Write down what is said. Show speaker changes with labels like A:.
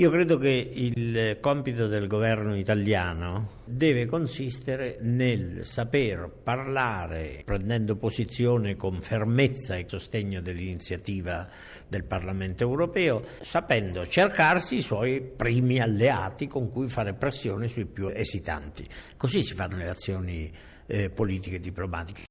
A: Io credo che il compito del governo italiano deve consistere nel saper parlare prendendo posizione con fermezza e sostegno dell'iniziativa del Parlamento europeo, sapendo cercarsi i suoi primi alleati con cui fare pressione sui più esitanti. Così si fanno le azioni eh, politiche e diplomatiche.